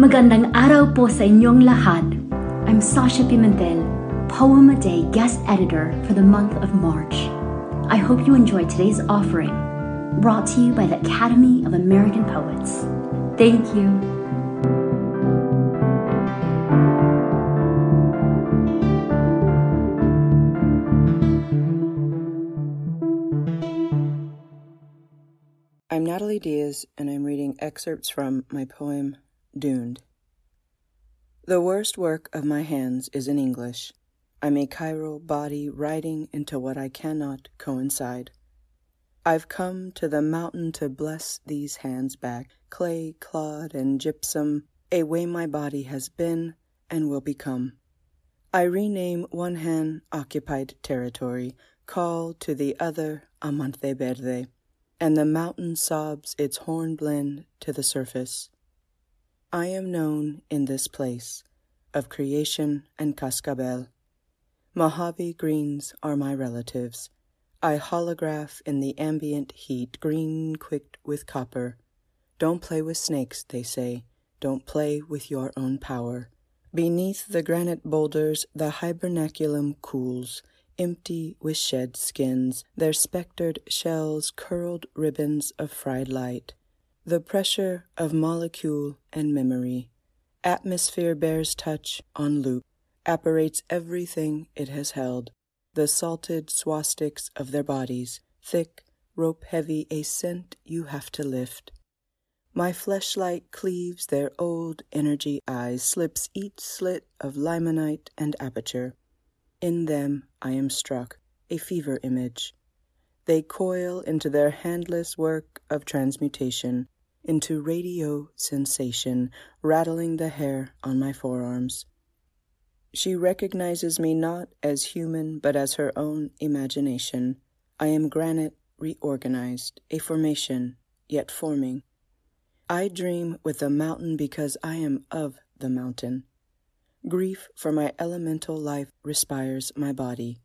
Magandang araw po sa inyong lahat. I'm Sasha Pimentel, Poem a Day guest editor for the month of March. I hope you enjoy today's offering, brought to you by the Academy of American Poets. Thank you. I'm Natalie Diaz, and I'm reading excerpts from my poem Doomed. The worst work of my hands is in English. I'm a chiral body writing into what I cannot coincide. I've come to the mountain to bless these hands back, clay, clod, and gypsum, a way my body has been and will become. I rename one hand occupied territory, call to the other Amante Verde, and the mountain sobs its hornblende to the surface. I am known in this place of creation and cascabel. Mojave greens are my relatives. I holograph in the ambient heat, green quicked with copper. Don't play with snakes, they say. Don't play with your own power. Beneath the granite boulders, the hibernaculum cools, empty with shed skins, their spectred shells curled ribbons of fried light. The pressure of molecule and memory. Atmosphere bears touch on loop, apparates everything it has held. The salted swastics of their bodies, thick, rope heavy, a scent you have to lift. My fleshlight cleaves their old energy eyes, slips each slit of limonite and aperture. In them I am struck, a fever image. They coil into their handless work of transmutation, into radio sensation, rattling the hair on my forearms. She recognizes me not as human, but as her own imagination. I am granite reorganized, a formation, yet forming. I dream with the mountain because I am of the mountain. Grief for my elemental life respires my body.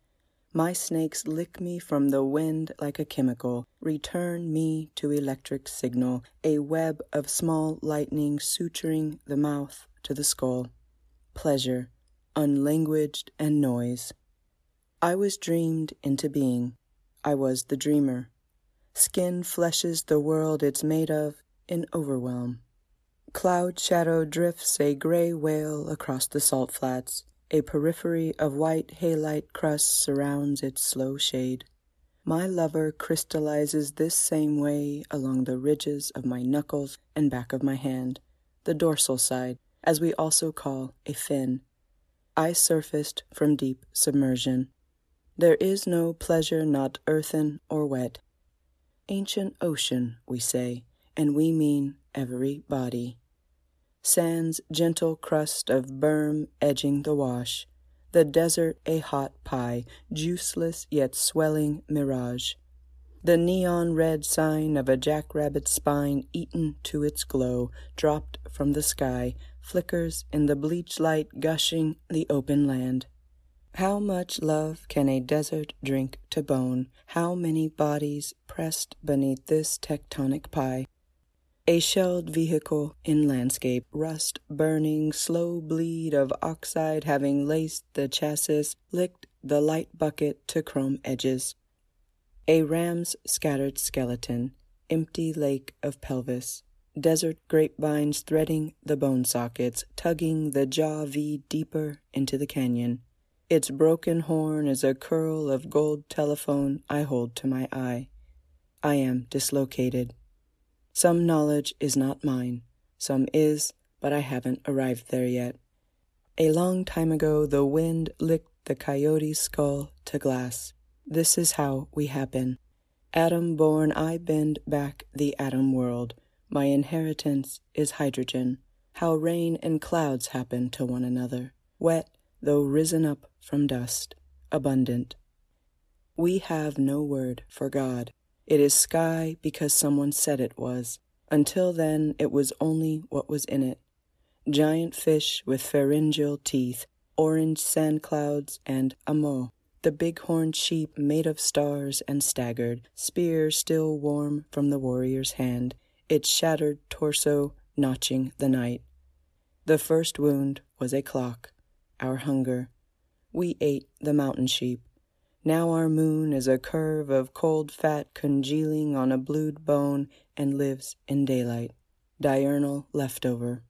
My snakes lick me from the wind like a chemical, return me to electric signal, a web of small lightning suturing the mouth to the skull. Pleasure, unlanguaged and noise. I was dreamed into being. I was the dreamer. Skin fleshes the world it's made of in overwhelm. Cloud shadow drifts a gray whale across the salt flats. A periphery of white halite crust surrounds its slow shade. My lover crystallizes this same way along the ridges of my knuckles and back of my hand, the dorsal side, as we also call a fin. I surfaced from deep submersion. There is no pleasure not earthen or wet. Ancient ocean, we say, and we mean every body sand's gentle crust of berm edging the wash, the desert a hot pie, juiceless yet swelling mirage. The neon red sign of a jackrabbit spine eaten to its glow, dropped from the sky, flickers in the bleach light gushing the open land. How much love can a desert drink to bone? How many bodies pressed beneath this tectonic pie? A shelled vehicle in landscape, rust burning, slow bleed of oxide having laced the chassis, licked the light bucket to chrome edges. A ram's scattered skeleton, empty lake of pelvis, desert grapevines threading the bone sockets, tugging the jaw V deeper into the canyon. Its broken horn is a curl of gold telephone I hold to my eye. I am dislocated. Some knowledge is not mine, some is, but I haven't arrived there yet. A long time ago, the wind licked the coyote's skull to glass. This is how we happen. Atom born, I bend back the atom world. My inheritance is hydrogen. how rain and clouds happen to one another, wet though risen up from dust, abundant. We have no word for God. It is sky because someone said it was. Until then, it was only what was in it giant fish with pharyngeal teeth, orange sand clouds, and amo, the big-horned sheep made of stars and staggered, spear still warm from the warrior's hand, its shattered torso notching the night. The first wound was a clock, our hunger. We ate the mountain sheep. Now our moon is a curve of cold fat congealing on a blued bone and lives in daylight, diurnal leftover.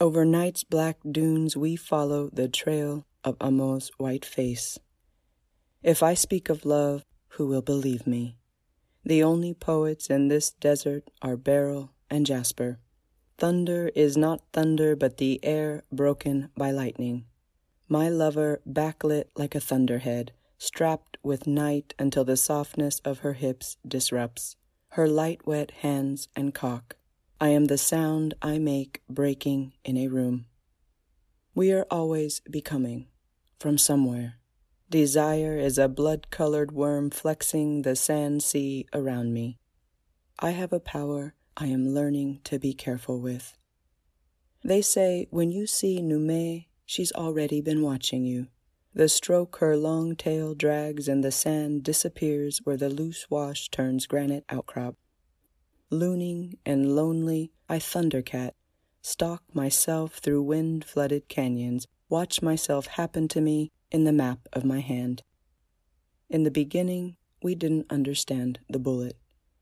Over night's black dunes we follow the trail of Amo's white face. If I speak of love, who will believe me? The only poets in this desert are Beryl and Jasper. Thunder is not thunder, but the air broken by lightning. My lover backlit like a thunderhead, strapped with night until the softness of her hips disrupts her light wet hands and cock. I am the sound I make breaking in a room. We are always becoming from somewhere. Desire is a blood colored worm flexing the sand sea around me. I have a power I am learning to be careful with. They say when you see Nume, she's already been watching you. The stroke her long tail drags and the sand disappears where the loose wash turns granite outcrop. Looning and lonely, I thundercat, stalk myself through wind flooded canyons, watch myself happen to me in the map of my hand. In the beginning, we didn't understand the bullet.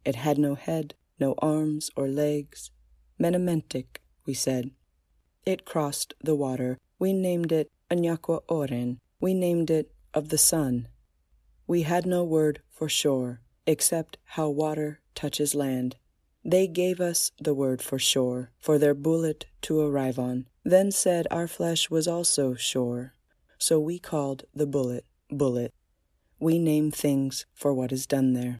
It had no head, no arms or legs. Menamentic, we said. It crossed the water. We named it Anyakwa Oren. We named it of the sun. We had no word for shore, except how water touches land. They gave us the word for shore, for their bullet to arrive on, then said our flesh was also shore. So we called the bullet bullet. We name things for what is done there.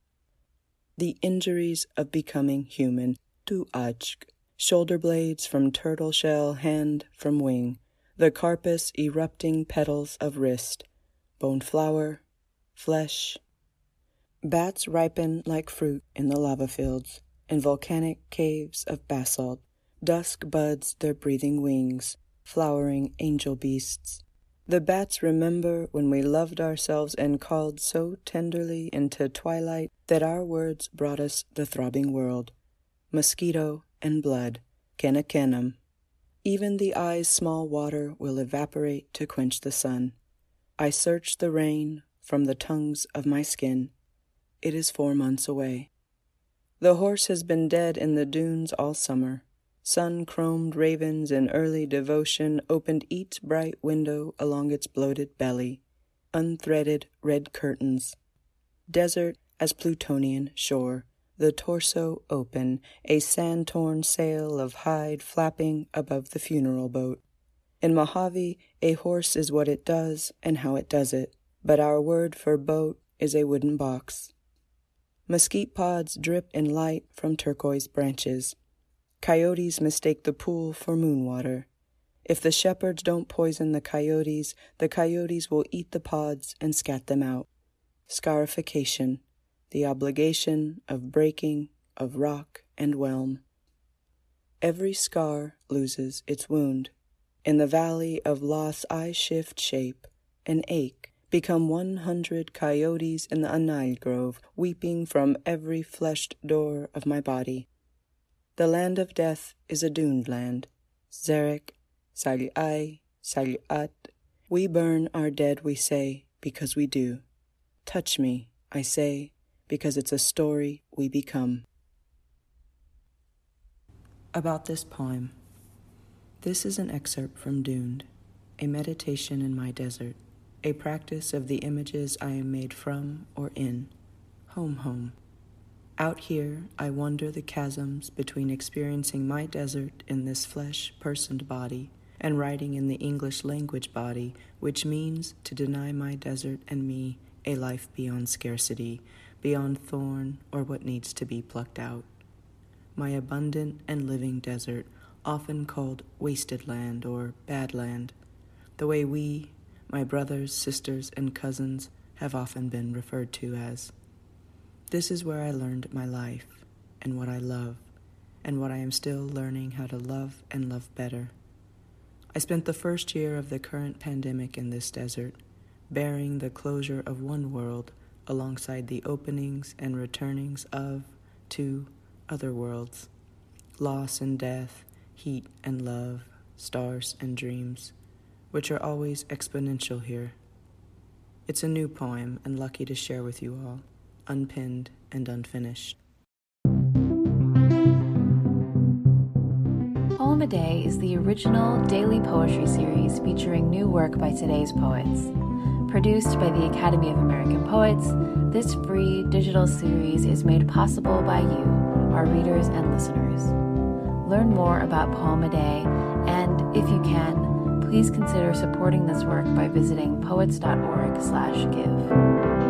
The injuries of becoming human, tu ajk, shoulder blades from turtle shell, hand from wing, the carpus erupting petals of wrist, bone flower, flesh. Bats ripen like fruit in the lava fields in volcanic caves of basalt. Dusk buds their breathing wings, flowering angel beasts. The bats remember when we loved ourselves and called so tenderly into twilight that our words brought us the throbbing world. Mosquito and blood, kenakenum. Even the eye's small water will evaporate to quench the sun. I search the rain from the tongues of my skin. It is four months away. The horse has been dead in the dunes all summer. Sun chromed ravens in early devotion opened each bright window along its bloated belly, unthreaded red curtains. Desert as Plutonian shore, the torso open, a sand torn sail of hide flapping above the funeral boat. In Mojave, a horse is what it does and how it does it, but our word for boat is a wooden box. Mesquite pods drip in light from turquoise branches. Coyotes mistake the pool for moon water. If the shepherds don't poison the coyotes, the coyotes will eat the pods and scat them out. Scarification, the obligation of breaking of rock and whelm. Every scar loses its wound. In the valley of loss, I shift shape, an ache become one hundred coyotes in the anile grove, weeping from every fleshed door of my body. The land of death is a doomed land. Zarek, Sali'ai, Sali'at. We burn our dead, we say, because we do. Touch me, I say, because it's a story we become. About this poem. This is an excerpt from Doomed, a meditation in my desert a practice of the images I am made from or in. Home, home. Out here, I wander the chasms between experiencing my desert in this flesh personed body and writing in the English language body, which means to deny my desert and me a life beyond scarcity, beyond thorn or what needs to be plucked out. My abundant and living desert, often called wasted land or bad land, the way we, my brothers, sisters, and cousins, have often been referred to as. This is where I learned my life and what I love, and what I am still learning how to love and love better. I spent the first year of the current pandemic in this desert, bearing the closure of one world alongside the openings and returnings of two other worlds loss and death, heat and love, stars and dreams, which are always exponential here. It's a new poem and lucky to share with you all, unpinned and unfinished. Poem a Day is the original daily poetry series featuring new work by today's poets. Produced by the Academy of American Poets, this free digital series is made possible by you, our readers and listeners. Learn more about Poem a Day, and if you can, please consider supporting this work by visiting poets.org/give.